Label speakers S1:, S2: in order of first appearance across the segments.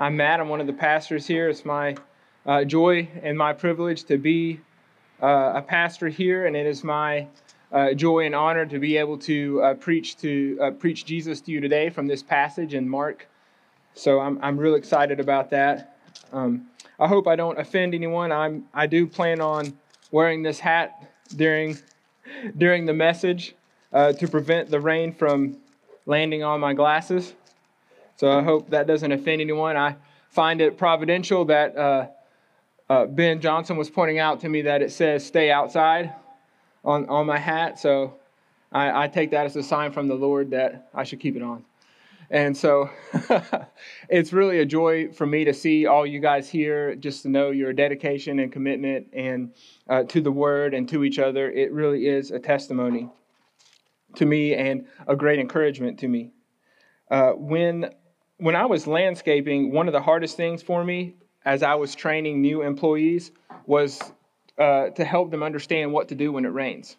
S1: I'm Matt. I'm one of the pastors here. It's my uh, joy and my privilege to be uh, a pastor here, and it is my uh, joy and honor to be able to uh, preach to uh, preach Jesus to you today from this passage in Mark. So I'm I'm real excited about that. Um, I hope I don't offend anyone. I'm I do plan on wearing this hat during during the message uh, to prevent the rain from landing on my glasses. So I hope that doesn't offend anyone. I find it providential that uh, uh, Ben Johnson was pointing out to me that it says stay outside on, on my hat. So I, I take that as a sign from the Lord that I should keep it on. And so it's really a joy for me to see all you guys here, just to know your dedication and commitment and uh, to the word and to each other. It really is a testimony to me and a great encouragement to me. Uh, when when I was landscaping, one of the hardest things for me as I was training new employees was uh, to help them understand what to do when it rains.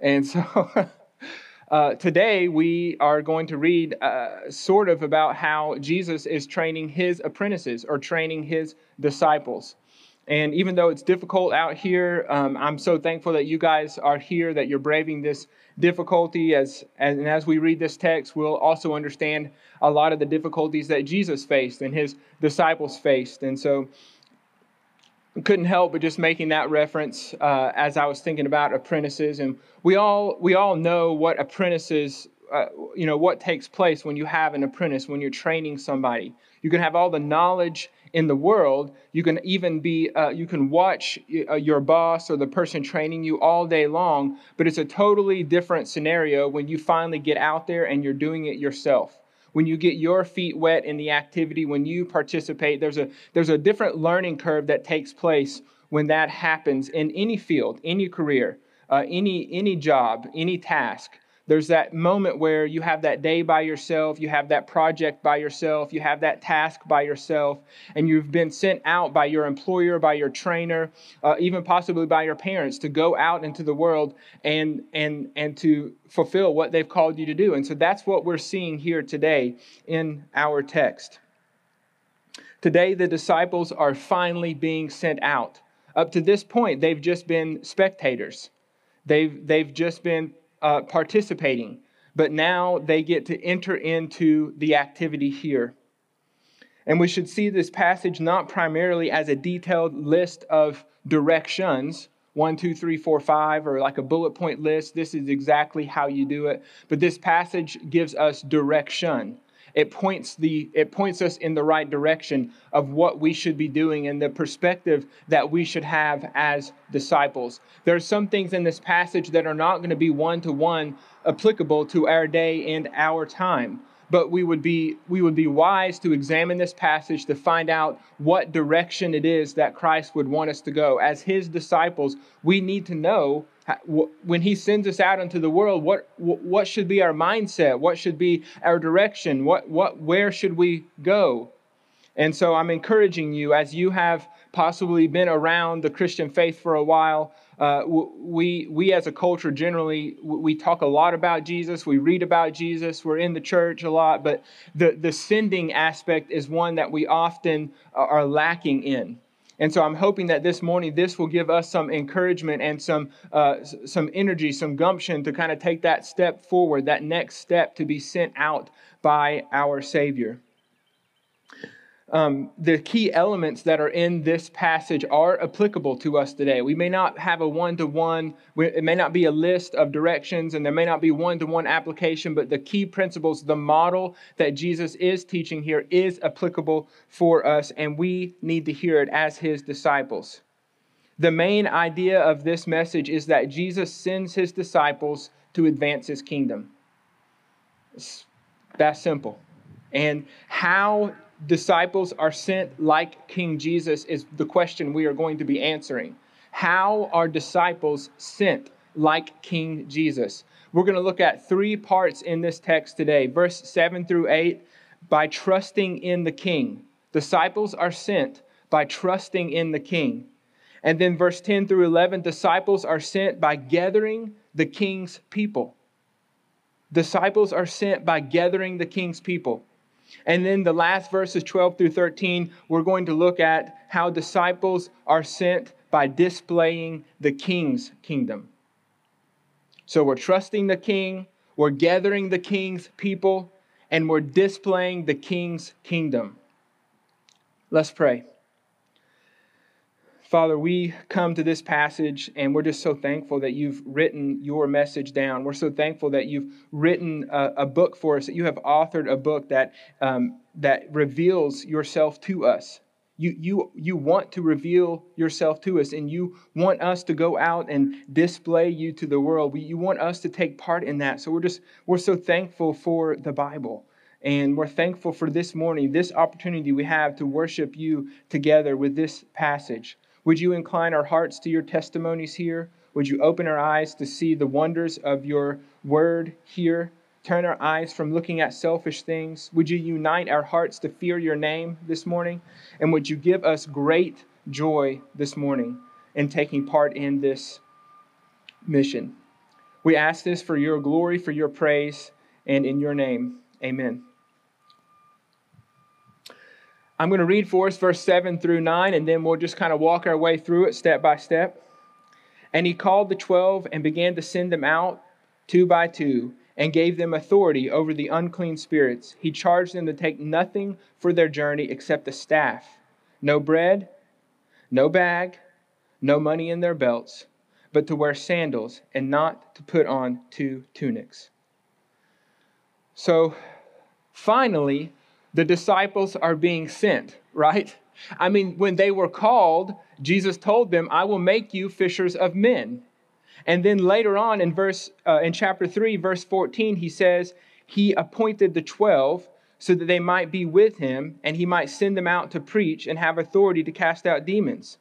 S1: And so uh, today we are going to read uh, sort of about how Jesus is training his apprentices or training his disciples. And even though it's difficult out here, um, I'm so thankful that you guys are here, that you're braving this difficulty. As, and as we read this text, we'll also understand a lot of the difficulties that Jesus faced and his disciples faced. And so couldn't help but just making that reference uh, as I was thinking about apprentices. And we all we all know what apprentices, uh, you know, what takes place when you have an apprentice when you're training somebody. You can have all the knowledge in the world. You can even be, uh, you can watch uh, your boss or the person training you all day long, but it's a totally different scenario when you finally get out there and you're doing it yourself. When you get your feet wet in the activity, when you participate, there's a, there's a different learning curve that takes place when that happens in any field, any career, uh, any, any job, any task there's that moment where you have that day by yourself, you have that project by yourself, you have that task by yourself, and you've been sent out by your employer, by your trainer, uh, even possibly by your parents to go out into the world and and and to fulfill what they've called you to do. And so that's what we're seeing here today in our text. Today, the disciples are finally being sent out. Up to this point, they've just been spectators. They've, they've just been uh, participating, but now they get to enter into the activity here. And we should see this passage not primarily as a detailed list of directions one, two, three, four, five, or like a bullet point list. This is exactly how you do it. But this passage gives us direction. It points, the, it points us in the right direction of what we should be doing and the perspective that we should have as disciples. There are some things in this passage that are not going to be one to one applicable to our day and our time but we would be we would be wise to examine this passage to find out what direction it is that Christ would want us to go as his disciples we need to know when he sends us out into the world what what should be our mindset? What should be our direction? What what where should we go? And so i'm encouraging you as you have possibly been around the christian faith for a while uh, we we as a culture generally we talk a lot about jesus we read about jesus we're in the church a lot but the the sending aspect is one that we often are lacking in and so I'm hoping that this morning this will give us some encouragement and some uh, some energy, some gumption to kind of take that step forward, that next step to be sent out by our Savior um, the key elements that are in this passage are applicable to us today. We may not have a one to one, it may not be a list of directions, and there may not be one to one application, but the key principles, the model that Jesus is teaching here is applicable for us, and we need to hear it as his disciples. The main idea of this message is that Jesus sends his disciples to advance his kingdom. It's that simple. And how disciples are sent like King Jesus is the question we are going to be answering. How are disciples sent like King Jesus? We're going to look at three parts in this text today. Verse 7 through 8 by trusting in the King. Disciples are sent by trusting in the King. And then verse 10 through 11 disciples are sent by gathering the King's people. Disciples are sent by gathering the King's people. And then the last verses 12 through 13, we're going to look at how disciples are sent by displaying the king's kingdom. So we're trusting the king, we're gathering the king's people, and we're displaying the king's kingdom. Let's pray. Father, we come to this passage and we're just so thankful that you've written your message down. We're so thankful that you've written a, a book for us, that you have authored a book that, um, that reveals yourself to us. You, you, you want to reveal yourself to us and you want us to go out and display you to the world. We, you want us to take part in that. So we're just, we're so thankful for the Bible. And we're thankful for this morning, this opportunity we have to worship you together with this passage. Would you incline our hearts to your testimonies here? Would you open our eyes to see the wonders of your word here? Turn our eyes from looking at selfish things. Would you unite our hearts to fear your name this morning? And would you give us great joy this morning in taking part in this mission? We ask this for your glory, for your praise, and in your name. Amen. I'm going to read for us verse 7 through 9, and then we'll just kind of walk our way through it step by step. And he called the twelve and began to send them out two by two, and gave them authority over the unclean spirits. He charged them to take nothing for their journey except a staff, no bread, no bag, no money in their belts, but to wear sandals and not to put on two tunics. So finally, the disciples are being sent, right? I mean, when they were called, Jesus told them, I will make you fishers of men. And then later on in verse uh, in chapter 3 verse 14 he says he appointed the 12 so that they might be with him and he might send them out to preach and have authority to cast out demons.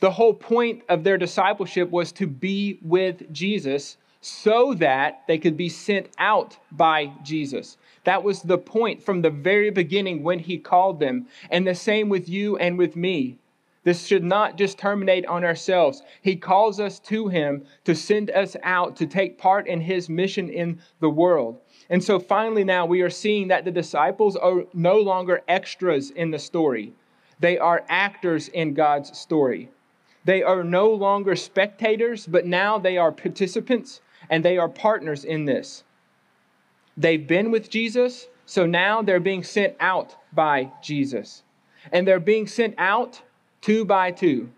S1: The whole point of their discipleship was to be with Jesus so that they could be sent out by Jesus. That was the point from the very beginning when he called them. And the same with you and with me. This should not just terminate on ourselves. He calls us to him to send us out to take part in his mission in the world. And so finally, now we are seeing that the disciples are no longer extras in the story, they are actors in God's story. They are no longer spectators, but now they are participants and they are partners in this. They've been with Jesus, so now they're being sent out by Jesus. And they're being sent out two by two.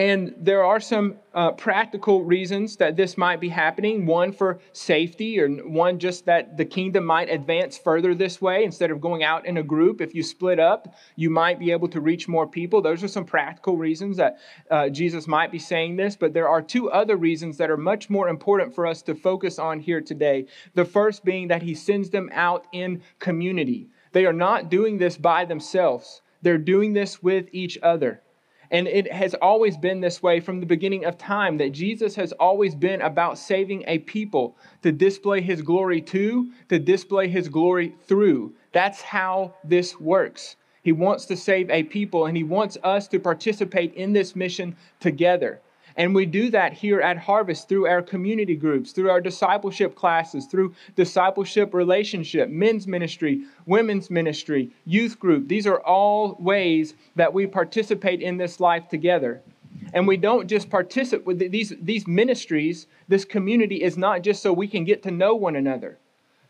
S1: And there are some uh, practical reasons that this might be happening. One for safety, or one just that the kingdom might advance further this way. Instead of going out in a group, if you split up, you might be able to reach more people. Those are some practical reasons that uh, Jesus might be saying this. But there are two other reasons that are much more important for us to focus on here today. The first being that he sends them out in community. They are not doing this by themselves, they're doing this with each other. And it has always been this way from the beginning of time that Jesus has always been about saving a people to display his glory to, to display his glory through. That's how this works. He wants to save a people and he wants us to participate in this mission together. And we do that here at Harvest through our community groups, through our discipleship classes, through discipleship relationship, men's ministry, women's ministry, youth group. These are all ways that we participate in this life together. And we don't just participate with these, these ministries, this community is not just so we can get to know one another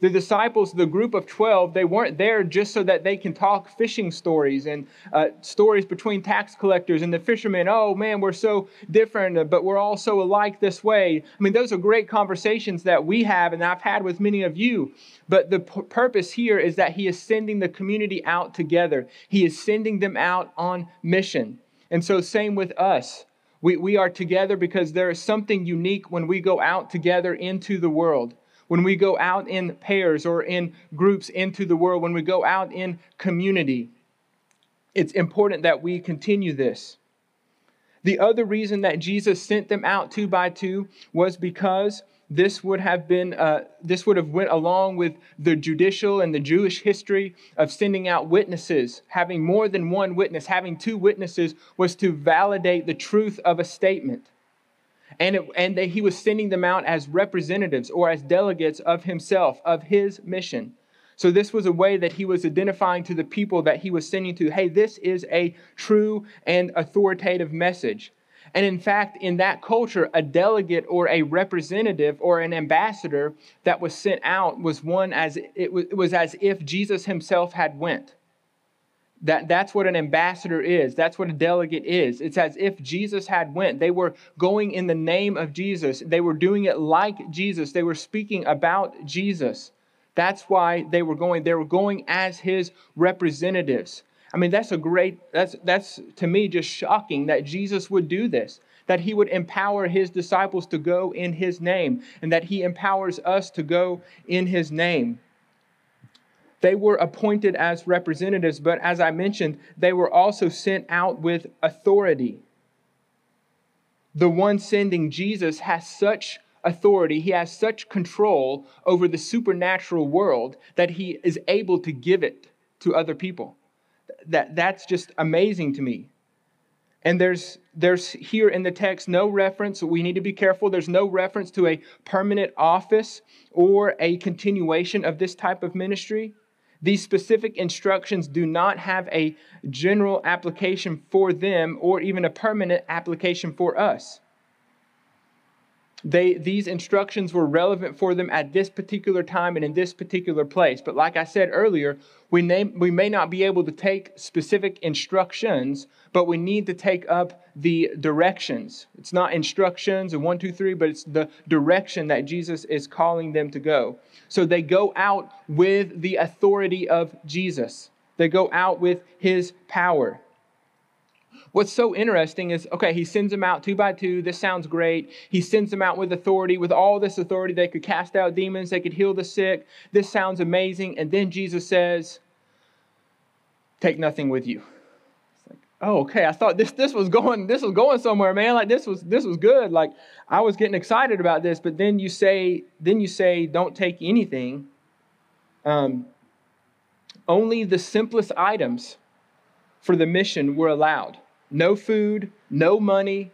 S1: the disciples, the group of 12, they weren't there just so that they can talk fishing stories and uh, stories between tax collectors and the fishermen. Oh man, we're so different, but we're all so alike this way. I mean, those are great conversations that we have and I've had with many of you. But the p- purpose here is that he is sending the community out together, he is sending them out on mission. And so, same with us. We, we are together because there is something unique when we go out together into the world when we go out in pairs or in groups into the world, when we go out in community. It's important that we continue this. The other reason that Jesus sent them out two by two was because this would have been uh, this would have went along with the judicial and the Jewish history of sending out witnesses. Having more than one witness, having two witnesses, was to validate the truth of a statement and, it, and that he was sending them out as representatives or as delegates of himself, of his mission. So, this was a way that he was identifying to the people that he was sending to hey, this is a true and authoritative message. And in fact, in that culture, a delegate or a representative or an ambassador that was sent out was one as it was, it was as if Jesus himself had went. That, that's what an ambassador is. That's what a delegate is. It's as if Jesus had went. They were going in the name of Jesus. They were doing it like Jesus. They were speaking about Jesus. That's why they were going. They were going as his representatives. I mean, that's a great, that's, that's to me just shocking that Jesus would do this, that he would empower his disciples to go in his name, and that he empowers us to go in his name. They were appointed as representatives, but as I mentioned, they were also sent out with authority. The one sending Jesus has such authority, he has such control over the supernatural world that he is able to give it to other people that that's just amazing to me. And there's there's here in the text no reference, we need to be careful. There's no reference to a permanent office or a continuation of this type of ministry. These specific instructions do not have a general application for them or even a permanent application for us. They, these instructions were relevant for them at this particular time and in this particular place. But like I said earlier, we, we may not be able to take specific instructions, but we need to take up the directions. It's not instructions and one, two, three, but it's the direction that Jesus is calling them to go. So they go out with the authority of Jesus, they go out with his power. What's so interesting is okay, he sends them out two by two. This sounds great. He sends them out with authority. With all this authority, they could cast out demons, they could heal the sick. This sounds amazing. And then Jesus says, Take nothing with you. It's like, oh, okay. I thought this this was going this was going somewhere, man. Like this was this was good. Like I was getting excited about this, but then you say, then you say, don't take anything. Um, only the simplest items for the mission were allowed. No food, no money,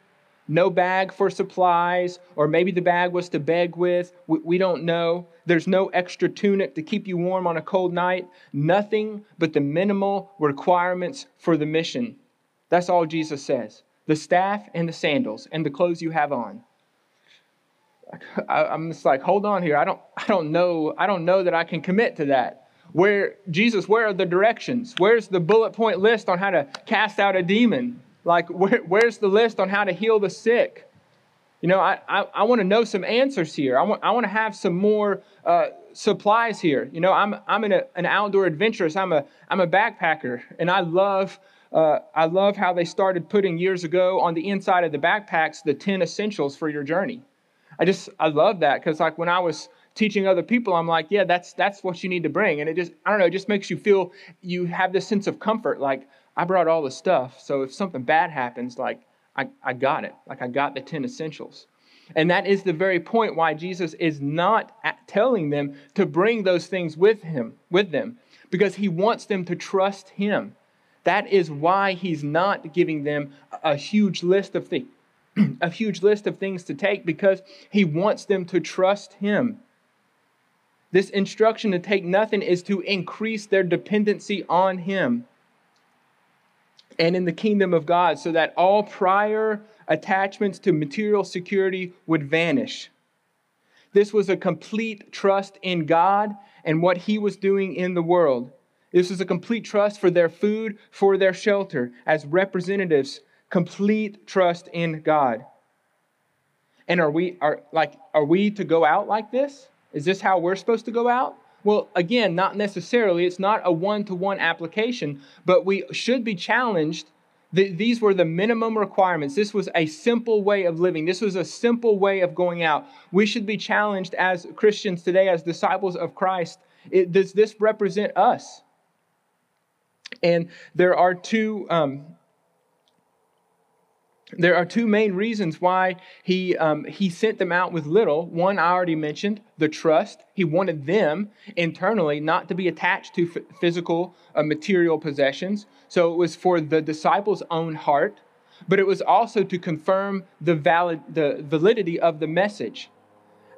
S1: no bag for supplies, or maybe the bag was to beg with. We, we, don't know. There's no extra tunic to keep you warm on a cold night. Nothing but the minimal requirements for the mission. That's all Jesus says the staff and the sandals and the clothes you have on. I, I'm just like, hold on here. I don't, I don't know. I don't know that I can commit to that. Where Jesus, where are the directions? Where's the bullet point list on how to cast out a demon? Like, where, where's the list on how to heal the sick? You know, I, I, I want to know some answers here. I want, I want to have some more uh, supplies here. You know, I'm, I'm in a, an outdoor adventurist. I'm a, I'm a backpacker, and I love, uh, I love how they started putting years ago on the inside of the backpacks the 10 essentials for your journey. I just, I love that because, like, when I was teaching other people, I'm like, yeah, that's, that's what you need to bring. And it just, I don't know, it just makes you feel you have this sense of comfort. Like, I brought all the stuff. So if something bad happens, like I, I got it. Like I got the 10 essentials. And that is the very point why Jesus is not telling them to bring those things with him, with them, because he wants them to trust him. That is why he's not giving them a huge list of things, a huge list of things to take, because he wants them to trust him. This instruction to take nothing is to increase their dependency on him and in the kingdom of God so that all prior attachments to material security would vanish. This was a complete trust in God and what He was doing in the world. This was a complete trust for their food, for their shelter, as representatives, complete trust in God. And are we are like are we to go out like this? Is this how we're supposed to go out? Well, again, not necessarily. It's not a one to one application, but we should be challenged. That These were the minimum requirements. This was a simple way of living. This was a simple way of going out. We should be challenged as Christians today, as disciples of Christ. It, does this represent us? And there are two um, there are two main reasons why he, um, he sent them out with little. One I already mentioned, the trust. He wanted them internally not to be attached to f- physical, uh, material possessions. So it was for the disciples' own heart, but it was also to confirm the, valid, the validity of the message.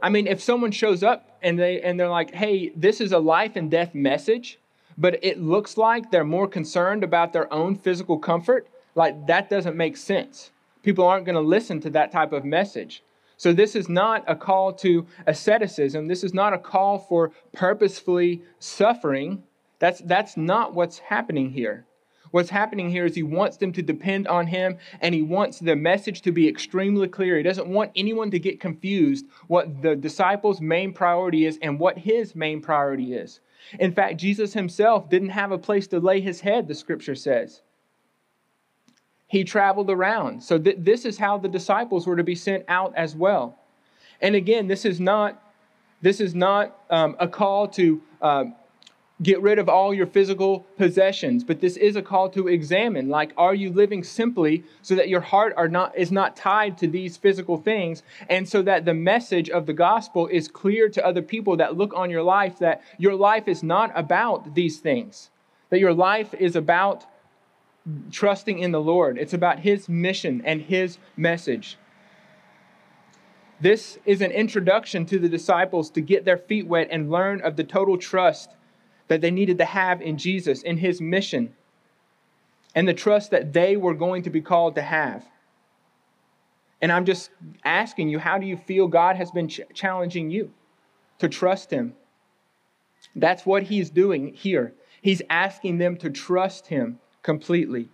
S1: I mean, if someone shows up and they and they're like, "Hey, this is a life and death message," but it looks like they're more concerned about their own physical comfort, like that doesn't make sense. People aren't going to listen to that type of message. So, this is not a call to asceticism. This is not a call for purposefully suffering. That's, that's not what's happening here. What's happening here is he wants them to depend on him and he wants the message to be extremely clear. He doesn't want anyone to get confused what the disciples' main priority is and what his main priority is. In fact, Jesus himself didn't have a place to lay his head, the scripture says he traveled around. So th- this is how the disciples were to be sent out as well. And again, this is not this is not um, a call to uh, get rid of all your physical possessions, but this is a call to examine. Like, are you living simply so that your heart are not is not tied to these physical things, and so that the message of the gospel is clear to other people that look on your life that your life is not about these things, that your life is about trusting in the Lord. It's about His mission and His message. This is an introduction to the disciples to get their feet wet and learn of the total trust that they needed to have in Jesus, in His mission, and the trust that they were going to be called to have. And I'm just asking you, how do you feel God has been ch- challenging you to trust Him? That's what He's doing here. He's asking them to trust Him completely.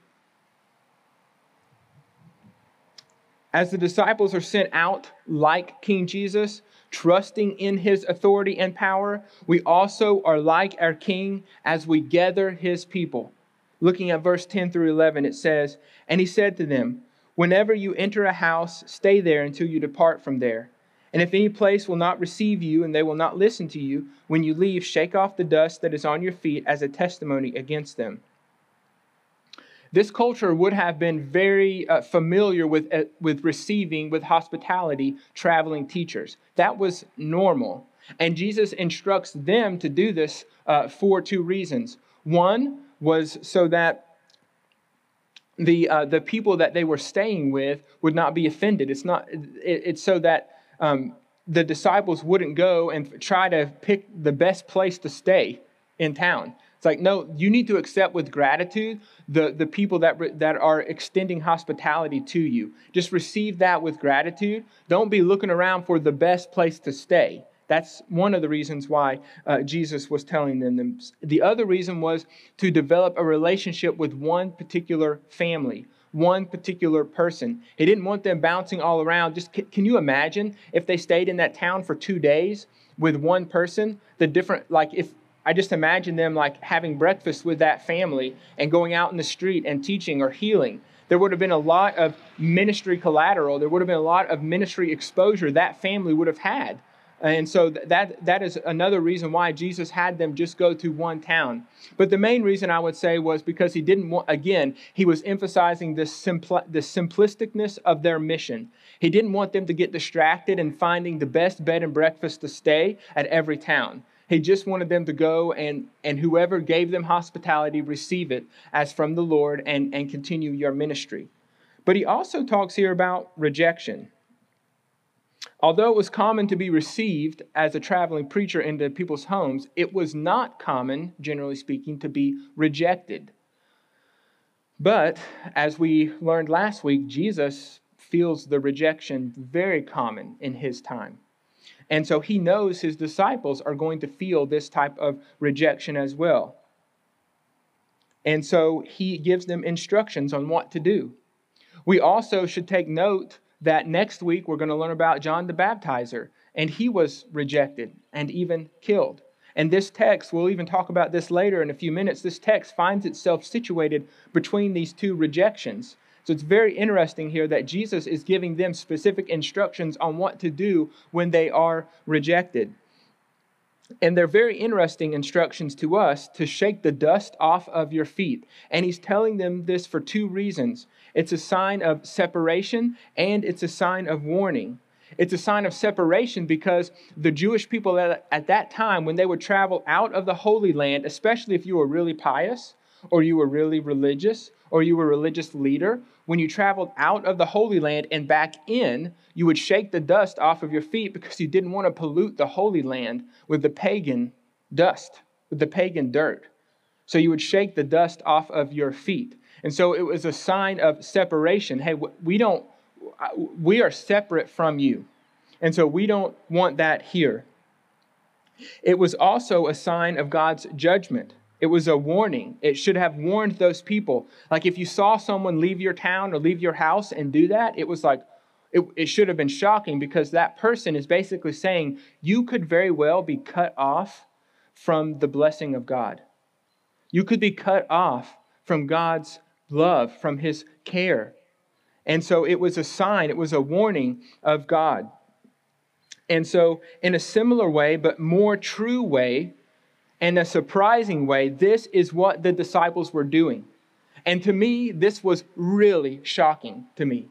S1: As the disciples are sent out like King Jesus, trusting in his authority and power, we also are like our King as we gather his people. Looking at verse 10 through 11, it says, And he said to them, Whenever you enter a house, stay there until you depart from there. And if any place will not receive you and they will not listen to you, when you leave, shake off the dust that is on your feet as a testimony against them. This culture would have been very uh, familiar with, uh, with receiving, with hospitality, traveling teachers. That was normal. And Jesus instructs them to do this uh, for two reasons. One was so that the, uh, the people that they were staying with would not be offended. It's, not, it, it's so that um, the disciples wouldn't go and try to pick the best place to stay in town. It's like, no, you need to accept with gratitude the, the people that, that are extending hospitality to you. Just receive that with gratitude. Don't be looking around for the best place to stay. That's one of the reasons why uh, Jesus was telling them. The other reason was to develop a relationship with one particular family, one particular person. He didn't want them bouncing all around. Just can you imagine if they stayed in that town for two days with one person? The different, like if I just imagine them like having breakfast with that family and going out in the street and teaching or healing. There would have been a lot of ministry collateral. There would have been a lot of ministry exposure that family would have had. And so that, that is another reason why Jesus had them just go to one town. But the main reason I would say was because he didn't want, again, he was emphasizing the, simpli- the simplisticness of their mission. He didn't want them to get distracted in finding the best bed and breakfast to stay at every town. He just wanted them to go and, and whoever gave them hospitality receive it as from the Lord and, and continue your ministry. But he also talks here about rejection. Although it was common to be received as a traveling preacher into people's homes, it was not common, generally speaking, to be rejected. But as we learned last week, Jesus feels the rejection very common in his time. And so he knows his disciples are going to feel this type of rejection as well. And so he gives them instructions on what to do. We also should take note that next week we're going to learn about John the Baptizer, and he was rejected and even killed. And this text, we'll even talk about this later in a few minutes, this text finds itself situated between these two rejections. So it's very interesting here that Jesus is giving them specific instructions on what to do when they are rejected. And they're very interesting instructions to us to shake the dust off of your feet. And he's telling them this for two reasons it's a sign of separation and it's a sign of warning. It's a sign of separation because the Jewish people at, at that time, when they would travel out of the Holy Land, especially if you were really pious, or you were really religious, or you were a religious leader, when you traveled out of the Holy Land and back in, you would shake the dust off of your feet because you didn't want to pollute the Holy Land with the pagan dust, with the pagan dirt. So you would shake the dust off of your feet. And so it was a sign of separation. Hey, we don't, we are separate from you. And so we don't want that here. It was also a sign of God's judgment. It was a warning. It should have warned those people. Like if you saw someone leave your town or leave your house and do that, it was like, it, it should have been shocking because that person is basically saying you could very well be cut off from the blessing of God. You could be cut off from God's love, from his care. And so it was a sign, it was a warning of God. And so, in a similar way, but more true way, and a surprising way, this is what the disciples were doing. And to me, this was really shocking to me.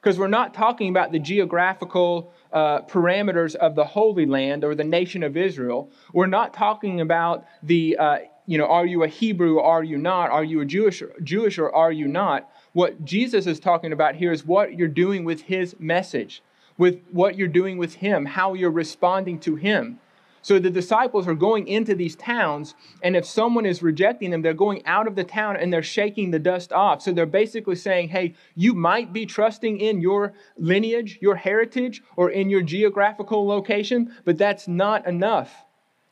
S1: Because we're not talking about the geographical uh, parameters of the Holy Land or the nation of Israel. We're not talking about the, uh, you know, are you a Hebrew are you not? Are you a Jewish, Jewish or are you not? What Jesus is talking about here is what you're doing with his message, with what you're doing with him, how you're responding to him. So the disciples are going into these towns, and if someone is rejecting them, they're going out of the town and they're shaking the dust off. So they're basically saying, hey, you might be trusting in your lineage, your heritage, or in your geographical location, but that's not enough.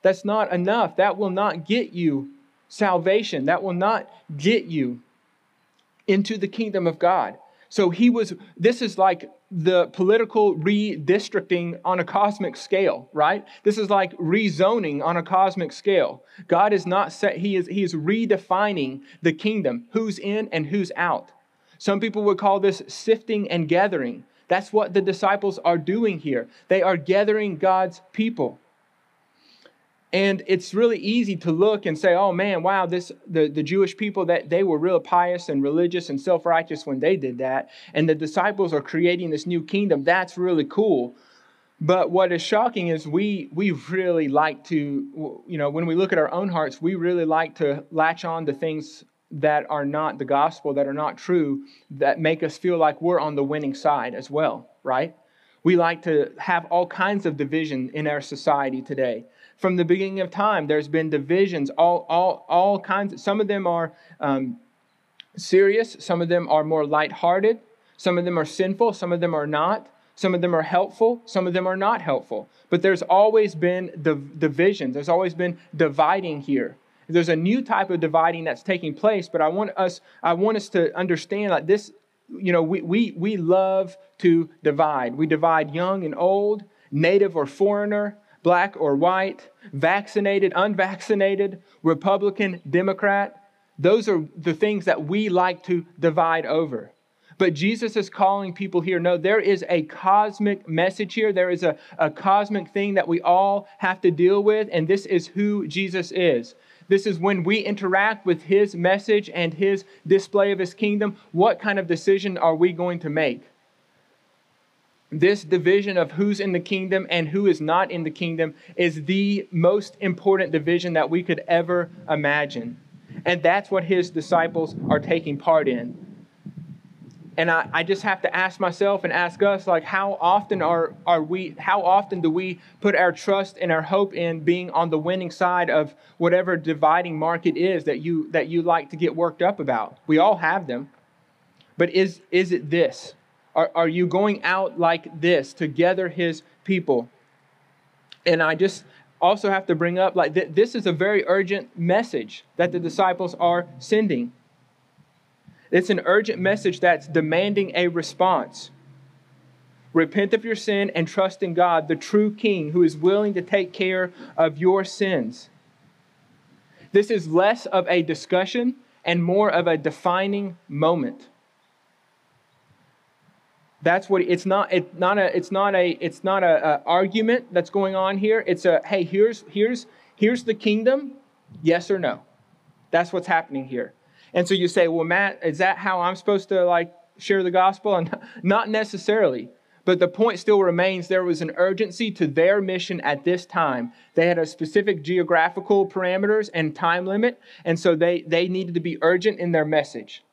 S1: That's not enough. That will not get you salvation. That will not get you into the kingdom of God. So he was, this is like the political redistricting on a cosmic scale, right? This is like rezoning on a cosmic scale. God is not set, he is, he is redefining the kingdom, who's in and who's out. Some people would call this sifting and gathering. That's what the disciples are doing here. They are gathering God's people. And it's really easy to look and say, oh man, wow, this the, the Jewish people that they were real pious and religious and self-righteous when they did that. And the disciples are creating this new kingdom. That's really cool. But what is shocking is we we really like to, you know, when we look at our own hearts, we really like to latch on to things that are not the gospel, that are not true, that make us feel like we're on the winning side as well, right? We like to have all kinds of division in our society today from the beginning of time. There's been divisions, all, all, all kinds. Some of them are um, serious, some of them are more lighthearted, some of them are sinful, some of them are not. Some of them are helpful, some of them are not helpful. But there's always been div- divisions, there's always been dividing here. There's a new type of dividing that's taking place, but I want us, I want us to understand that this, you know, we, we, we love to divide. We divide young and old, native or foreigner, black or white, vaccinated, unvaccinated, Republican, Democrat. Those are the things that we like to divide over. But Jesus is calling people here. No, there is a cosmic message here. There is a, a cosmic thing that we all have to deal with, and this is who Jesus is. This is when we interact with his message and his display of his kingdom. What kind of decision are we going to make? This division of who's in the kingdom and who is not in the kingdom is the most important division that we could ever imagine. And that's what his disciples are taking part in. And I, I just have to ask myself and ask us, like, how often are, are we, how often do we put our trust and our hope in being on the winning side of whatever dividing market is that you that you like to get worked up about? We all have them. But is is it this? Are, are you going out like this to gather his people? And I just also have to bring up like th- this is a very urgent message that the disciples are sending. It's an urgent message that's demanding a response. Repent of your sin and trust in God, the true King who is willing to take care of your sins. This is less of a discussion and more of a defining moment. That's what it's not. It's not a. It's not a. It's not a, a argument that's going on here. It's a. Hey, here's here's here's the kingdom. Yes or no? That's what's happening here. And so you say, well, Matt, is that how I'm supposed to like share the gospel? And not necessarily. But the point still remains there was an urgency to their mission at this time. They had a specific geographical parameters and time limit, and so they, they needed to be urgent in their message.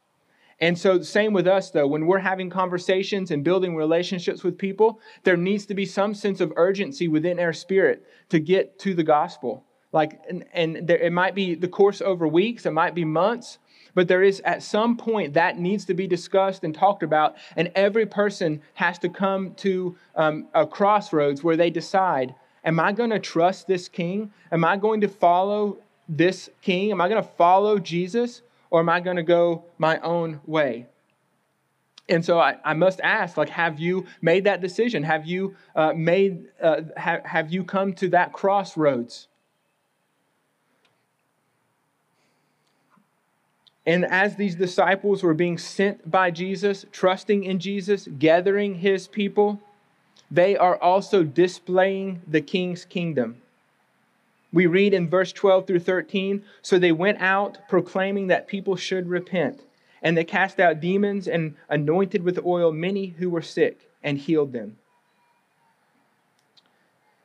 S1: And so, same with us, though. When we're having conversations and building relationships with people, there needs to be some sense of urgency within our spirit to get to the gospel. Like, and, and there, it might be the course over weeks, it might be months, but there is at some point that needs to be discussed and talked about, and every person has to come to um, a crossroads where they decide Am I going to trust this king? Am I going to follow this king? Am I going to follow Jesus? Or am I going to go my own way? And so I, I, must ask, like, have you made that decision? Have you uh, made, uh, ha- have you come to that crossroads? And as these disciples were being sent by Jesus, trusting in Jesus, gathering his people, they are also displaying the king's kingdom. We read in verse 12 through 13 So they went out proclaiming that people should repent. And they cast out demons and anointed with oil many who were sick and healed them.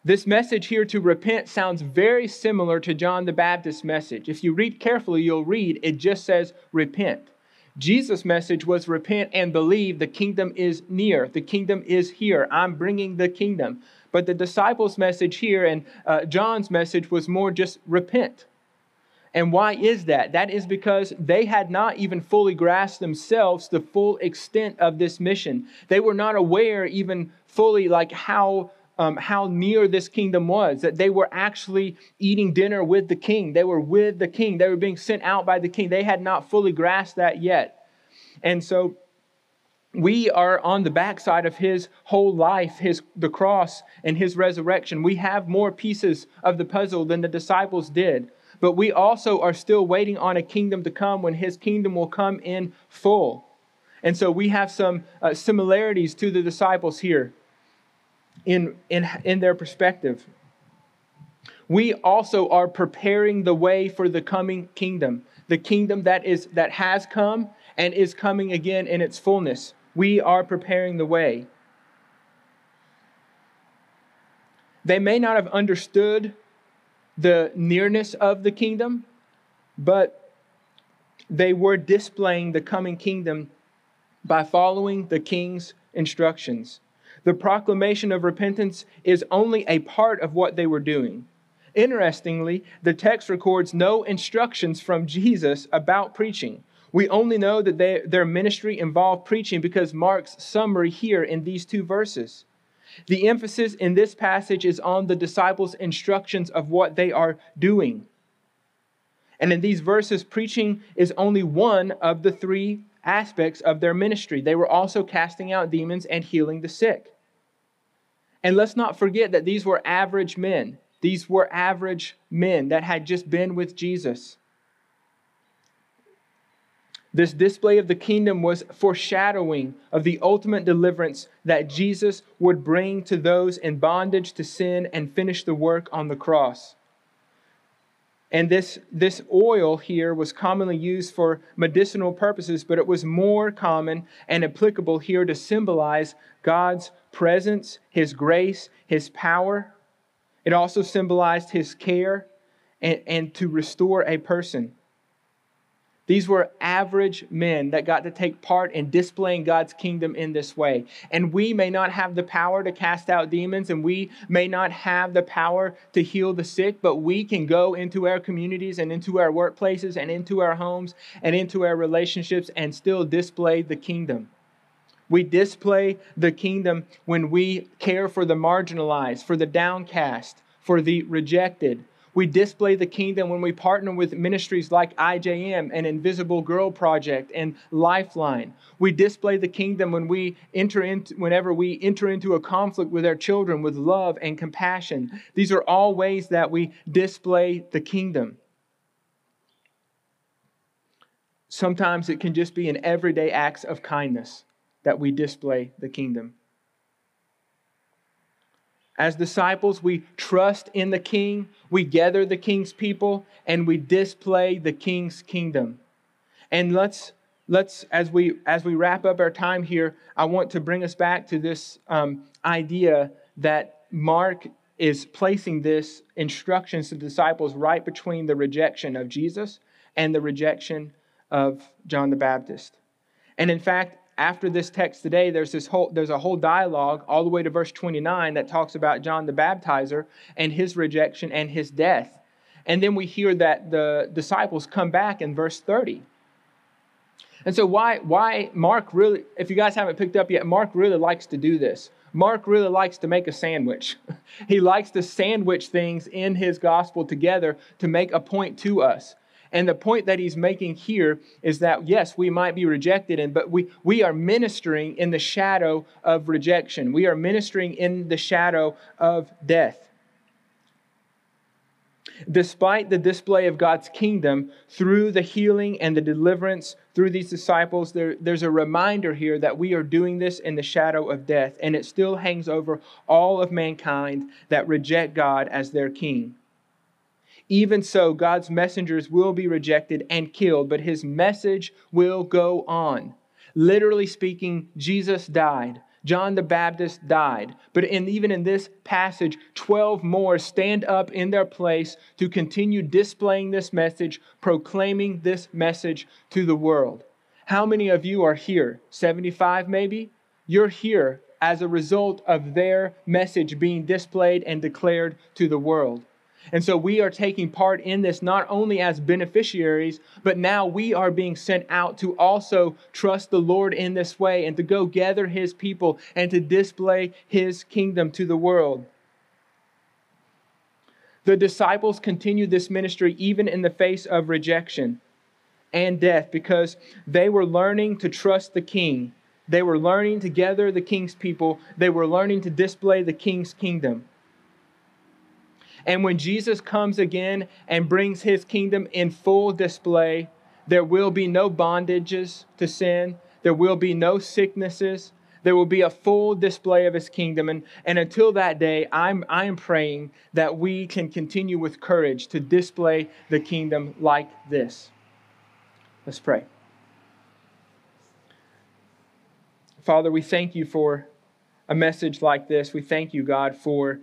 S1: This message here to repent sounds very similar to John the Baptist's message. If you read carefully, you'll read it just says repent. Jesus' message was repent and believe the kingdom is near. The kingdom is here. I'm bringing the kingdom. But the disciples' message here and uh, John's message was more just repent. And why is that? That is because they had not even fully grasped themselves the full extent of this mission. They were not aware even fully like how um, how near this kingdom was, that they were actually eating dinner with the king. They were with the king. They were being sent out by the king. They had not fully grasped that yet. And so we are on the backside of his whole life, his the cross and his resurrection. We have more pieces of the puzzle than the disciples did. But we also are still waiting on a kingdom to come when his kingdom will come in full. And so we have some uh, similarities to the disciples here in, in, in their perspective. We also are preparing the way for the coming kingdom, the kingdom that is that has come and is coming again in its fullness. We are preparing the way. They may not have understood the nearness of the kingdom, but they were displaying the coming kingdom by following the king's instructions. The proclamation of repentance is only a part of what they were doing. Interestingly, the text records no instructions from Jesus about preaching. We only know that they, their ministry involved preaching because Mark's summary here in these two verses. The emphasis in this passage is on the disciples' instructions of what they are doing. And in these verses, preaching is only one of the three aspects of their ministry. They were also casting out demons and healing the sick. And let's not forget that these were average men. These were average men that had just been with Jesus. This display of the kingdom was foreshadowing of the ultimate deliverance that Jesus would bring to those in bondage to sin and finish the work on the cross. And this, this oil here was commonly used for medicinal purposes, but it was more common and applicable here to symbolize God's presence, His grace, His power. It also symbolized His care and, and to restore a person. These were average men that got to take part in displaying God's kingdom in this way. And we may not have the power to cast out demons, and we may not have the power to heal the sick, but we can go into our communities and into our workplaces and into our homes and into our relationships and still display the kingdom. We display the kingdom when we care for the marginalized, for the downcast, for the rejected, we display the kingdom when we partner with ministries like IJM and Invisible Girl Project and Lifeline. We display the kingdom when we enter into whenever we enter into a conflict with our children with love and compassion. These are all ways that we display the kingdom. Sometimes it can just be in everyday acts of kindness that we display the kingdom. As disciples, we trust in the king, we gather the king's people, and we display the king's kingdom. And let's let's as we as we wrap up our time here, I want to bring us back to this um, idea that Mark is placing this instructions to the disciples right between the rejection of Jesus and the rejection of John the Baptist. And in fact, after this text today, there's this whole there's a whole dialogue all the way to verse 29 that talks about John the Baptizer and his rejection and his death. And then we hear that the disciples come back in verse 30. And so why why Mark really if you guys haven't picked up yet, Mark really likes to do this. Mark really likes to make a sandwich. he likes to sandwich things in his gospel together to make a point to us. And the point that he's making here is that yes, we might be rejected, and but we, we are ministering in the shadow of rejection. We are ministering in the shadow of death. Despite the display of God's kingdom through the healing and the deliverance through these disciples, there, there's a reminder here that we are doing this in the shadow of death, and it still hangs over all of mankind that reject God as their king. Even so, God's messengers will be rejected and killed, but his message will go on. Literally speaking, Jesus died. John the Baptist died. But in, even in this passage, 12 more stand up in their place to continue displaying this message, proclaiming this message to the world. How many of you are here? 75 maybe? You're here as a result of their message being displayed and declared to the world. And so we are taking part in this not only as beneficiaries, but now we are being sent out to also trust the Lord in this way and to go gather his people and to display his kingdom to the world. The disciples continued this ministry even in the face of rejection and death because they were learning to trust the king. They were learning to gather the king's people. They were learning to display the king's kingdom. And when Jesus comes again and brings his kingdom in full display, there will be no bondages to sin, there will be no sicknesses. There will be a full display of his kingdom. And, and until that day, I'm, I'm praying that we can continue with courage to display the kingdom like this. Let's pray. Father, we thank you for a message like this. We thank you, God, for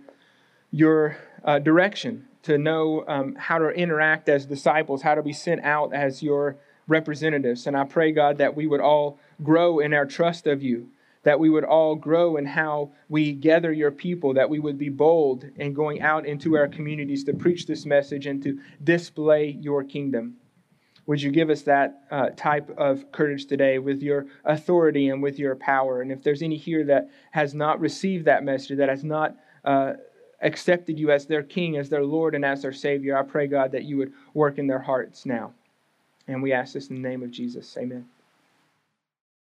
S1: your uh, direction to know um, how to interact as disciples, how to be sent out as your representatives. And I pray, God, that we would all grow in our trust of you, that we would all grow in how we gather your people, that we would be bold in going out into our communities to preach this message and to display your kingdom. Would you give us that uh, type of courage today with your authority and with your power? And if there's any here that has not received that message, that has not uh, accepted you as their King, as their Lord, and as their Savior, I pray, God, that you would work in their hearts now. And we ask this in the name of Jesus. Amen.